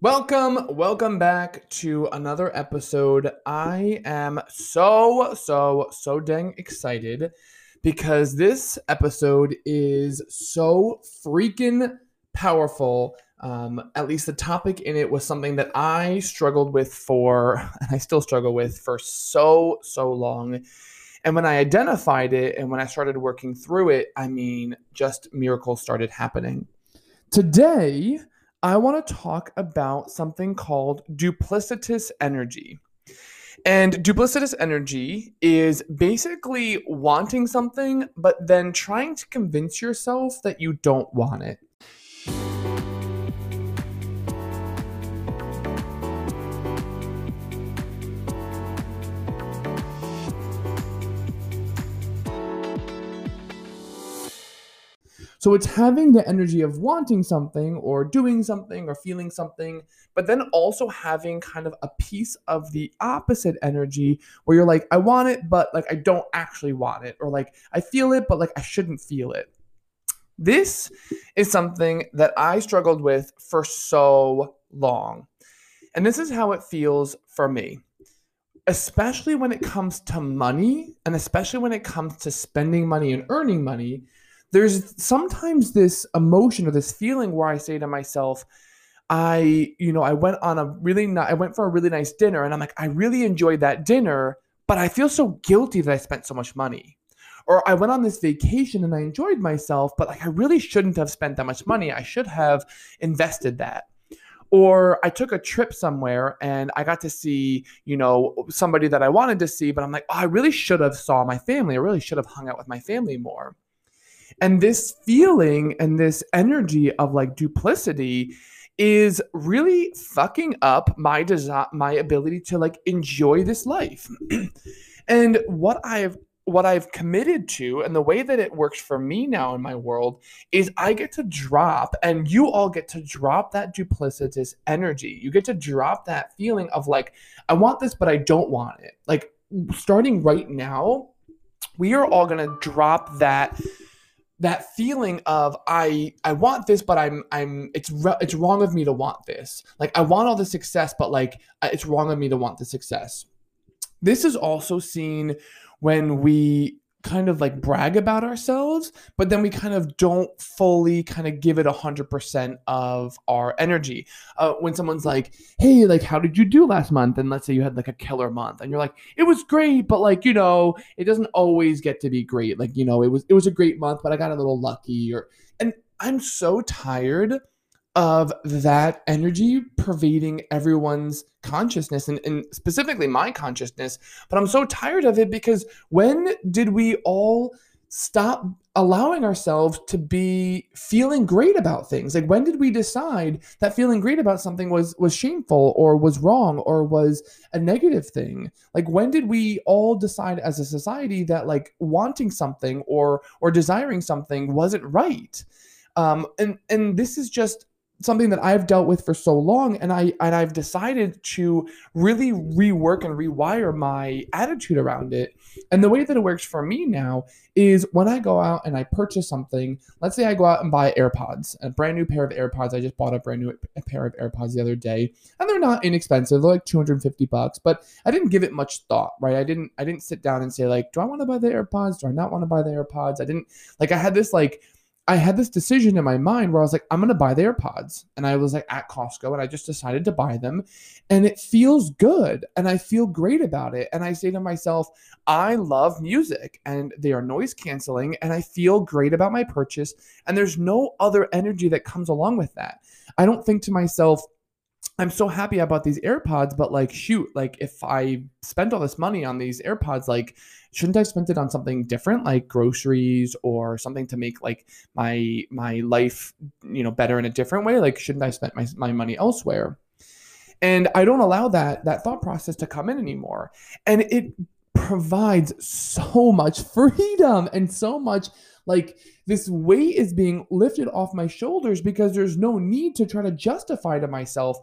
Welcome, welcome back to another episode. I am so, so, so dang excited because this episode is so freaking powerful. Um, at least the topic in it was something that I struggled with for, and I still struggle with for so, so long. And when I identified it and when I started working through it, I mean, just miracles started happening. Today, I want to talk about something called duplicitous energy. And duplicitous energy is basically wanting something, but then trying to convince yourself that you don't want it. So it's having the energy of wanting something or doing something or feeling something, but then also having kind of a piece of the opposite energy where you're like, I want it, but like I don't actually want it, or like I feel it, but like I shouldn't feel it. This is something that I struggled with for so long. And this is how it feels for me especially when it comes to money and especially when it comes to spending money and earning money there's sometimes this emotion or this feeling where I say to myself, I, you know, I went on a really nice, I went for a really nice dinner and I'm like, I really enjoyed that dinner, but I feel so guilty that I spent so much money. Or I went on this vacation and I enjoyed myself, but like I really shouldn't have spent that much money. I should have invested that. Or I took a trip somewhere and I got to see, you know, somebody that I wanted to see, but I'm like, oh, I really should have saw my family. I really should have hung out with my family more. And this feeling and this energy of like duplicity is really fucking up my desire my ability to like enjoy this life. and what I've what I've committed to and the way that it works for me now in my world is I get to drop and you all get to drop that duplicitous energy. You get to drop that feeling of like I want this but I don't want it. Like starting right now, we are all to drop that that feeling of I I want this, but I'm I'm it's it's wrong of me to want this. Like I want all the success, but like it's wrong of me to want the success. This is also seen when we kind of like brag about ourselves, but then we kind of don't fully kind of give it a hundred percent of our energy. Uh, when someone's like, "Hey, like, how did you do last month?" and let's say you had like a killer month, and you're like, "It was great," but like you know, it doesn't always get to be great. Like you know, it was it was a great month, but I got a little lucky. Or and I'm so tired of that energy pervading everyone's consciousness and, and, specifically my consciousness. But I'm so tired of it because when did we all stop allowing ourselves to be feeling great about things? Like when did we decide that feeling great about something was was shameful or was wrong or was a negative thing? Like when did we all decide as a society that like wanting something or or desiring something wasn't right? Um, and and this is just something that I've dealt with for so long and I and I've decided to really rework and rewire my attitude around it. And the way that it works for me now is when I go out and I purchase something, let's say I go out and buy AirPods, a brand new pair of AirPods. I just bought a brand new pair of AirPods the other day, and they're not inexpensive. They're like 250 bucks, but I didn't give it much thought, right? I didn't I didn't sit down and say like, do I want to buy the AirPods? Do I not want to buy the AirPods? I didn't like I had this like I had this decision in my mind where I was like, I'm going to buy the AirPods. And I was like at Costco and I just decided to buy them. And it feels good. And I feel great about it. And I say to myself, I love music and they are noise canceling. And I feel great about my purchase. And there's no other energy that comes along with that. I don't think to myself, I'm so happy about these AirPods, but like, shoot, like if I spent all this money on these AirPods, like, shouldn't I spend it on something different, like groceries or something to make like my my life, you know, better in a different way? Like, shouldn't I spend my, my money elsewhere? And I don't allow that that thought process to come in anymore. And it provides so much freedom and so much like this weight is being lifted off my shoulders because there's no need to try to justify to myself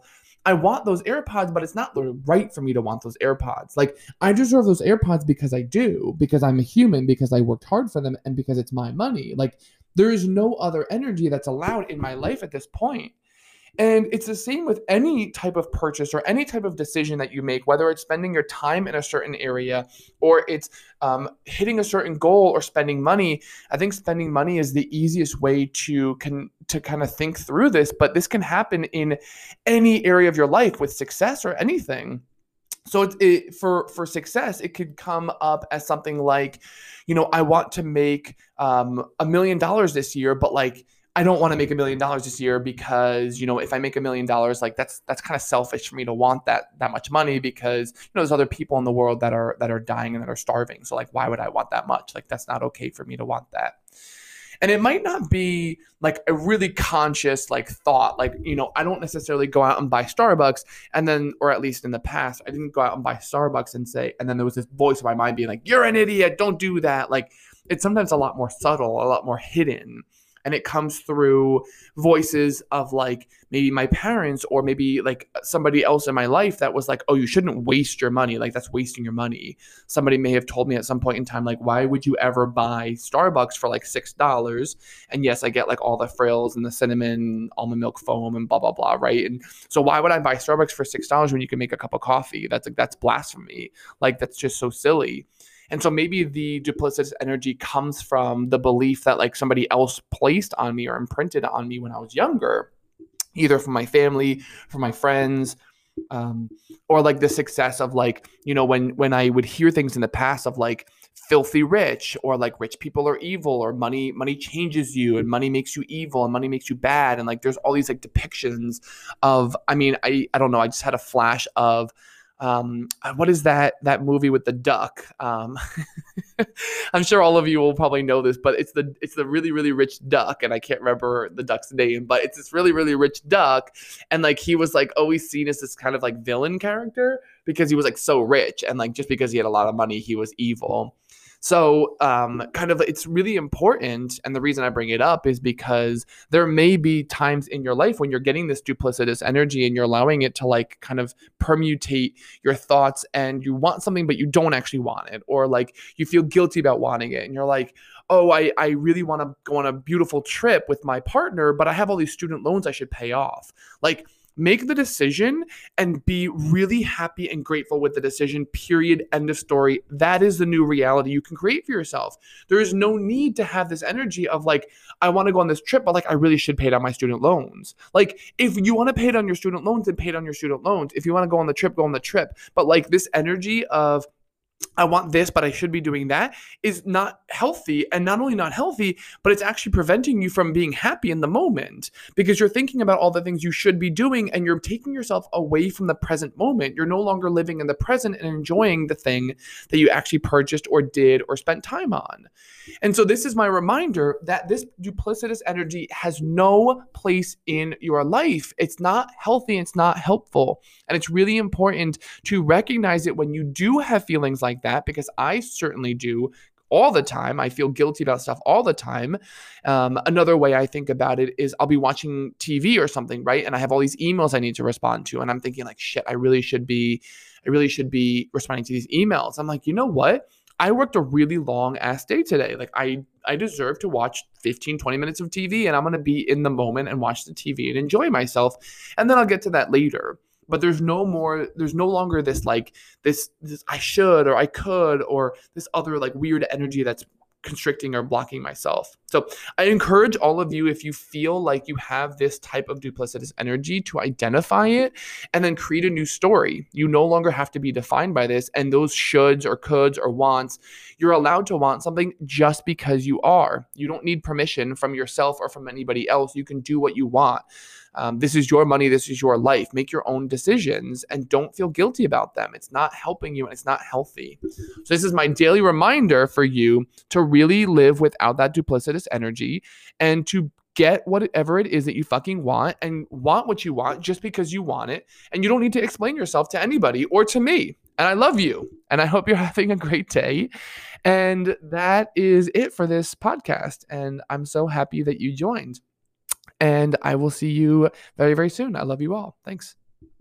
I want those AirPods, but it's not right for me to want those AirPods. Like I deserve those AirPods because I do, because I'm a human, because I worked hard for them, and because it's my money. Like there is no other energy that's allowed in my life at this point. And it's the same with any type of purchase or any type of decision that you make, whether it's spending your time in a certain area or it's um, hitting a certain goal or spending money. I think spending money is the easiest way to can to kind of think through this, but this can happen in any area of your life with success or anything. So it, it, for for success, it could come up as something like, you know, I want to make um, a million dollars this year, but like I don't want to make a million dollars this year because you know if I make a million dollars, like that's that's kind of selfish for me to want that that much money because you know there's other people in the world that are that are dying and that are starving. So like why would I want that much? Like that's not okay for me to want that and it might not be like a really conscious like thought like you know i don't necessarily go out and buy starbucks and then or at least in the past i didn't go out and buy starbucks and say and then there was this voice in my mind being like you're an idiot don't do that like it's sometimes a lot more subtle a lot more hidden and it comes through voices of like maybe my parents or maybe like somebody else in my life that was like oh you shouldn't waste your money. Like that's wasting your money. Somebody may have told me at some point in time like why would you ever buy starbucks for like six dollars? And yes i get like all the frills and the cinnamon almond milk foam and blah blah blah right? And so why would i buy starbucks for six dollars when you can make a cup of coffee? That's like that's blasphemy. Like that's just so silly and so maybe the duplicitous energy comes from the belief that like somebody else placed on me or imprinted on me when I was younger, either from my family, from my friends, um, or like the success of like you know when when I would hear things in the past of like filthy rich or like rich people are evil or money money changes you and money makes you evil and money makes you bad. And like there's all these like depictions of I mean I I don't know I just had a flash of um, uh, what is that that movie with the duck? Um, I'm sure all of you will probably know this, but it's the it's the really really rich duck, and I can't remember the duck's name, but it's this really really rich duck, and like he was like always seen as this kind of like villain character because he was like so rich, and like just because he had a lot of money, he was evil. So, um, kind of, it's really important. And the reason I bring it up is because there may be times in your life when you're getting this duplicitous energy and you're allowing it to like kind of permutate your thoughts and you want something, but you don't actually want it. Or like you feel guilty about wanting it. And you're like, oh, I, I really want to go on a beautiful trip with my partner, but I have all these student loans I should pay off. Like, make the decision and be really happy and grateful with the decision period end of story. That is the new reality you can create for yourself. There is no need to have this energy of like i want to go on this trip but like i really should pay down my student loans. Like if you want to pay down your student loans then pay down your student loans. If you want to go on the trip go on the trip. But like this energy of I want this, but I should be doing that is not healthy. And not only not healthy, but it's actually preventing you from being happy in the moment because you're thinking about all the things you should be doing and you're taking yourself away from the present moment. You're no longer living in the present and enjoying the thing that you actually purchased or did or spent time on. And so, this is my reminder that this duplicitous energy has no place in your life. It's not healthy, it's not helpful. And it's really important to recognize it when you do have feelings like that, because I certainly do all the time. I feel guilty about stuff all the time. Um, another way I think about it is I'll be watching TV or something, right? And I have all these emails I need to respond to. And I'm thinking, like, shit, I really should be, I really should be responding to these emails. I'm like, you know what? I worked a really long ass day today. Like I I deserve to watch 15 20 minutes of TV and I'm going to be in the moment and watch the TV and enjoy myself. And then I'll get to that later but there's no more there's no longer this like this this i should or i could or this other like weird energy that's constricting or blocking myself. So I encourage all of you, if you feel like you have this type of duplicitous energy, to identify it and then create a new story. You no longer have to be defined by this. And those shoulds or coulds or wants, you're allowed to want something just because you are. You don't need permission from yourself or from anybody else. You can do what you want. Um, this is your money. This is your life. Make your own decisions and don't feel guilty about them. It's not helping you and it's not healthy. So, this is my daily reminder for you to really live without that duplicitous energy and to get whatever it is that you fucking want and want what you want just because you want it. And you don't need to explain yourself to anybody or to me. And I love you. And I hope you're having a great day. And that is it for this podcast. And I'm so happy that you joined. And I will see you very, very soon. I love you all. Thanks.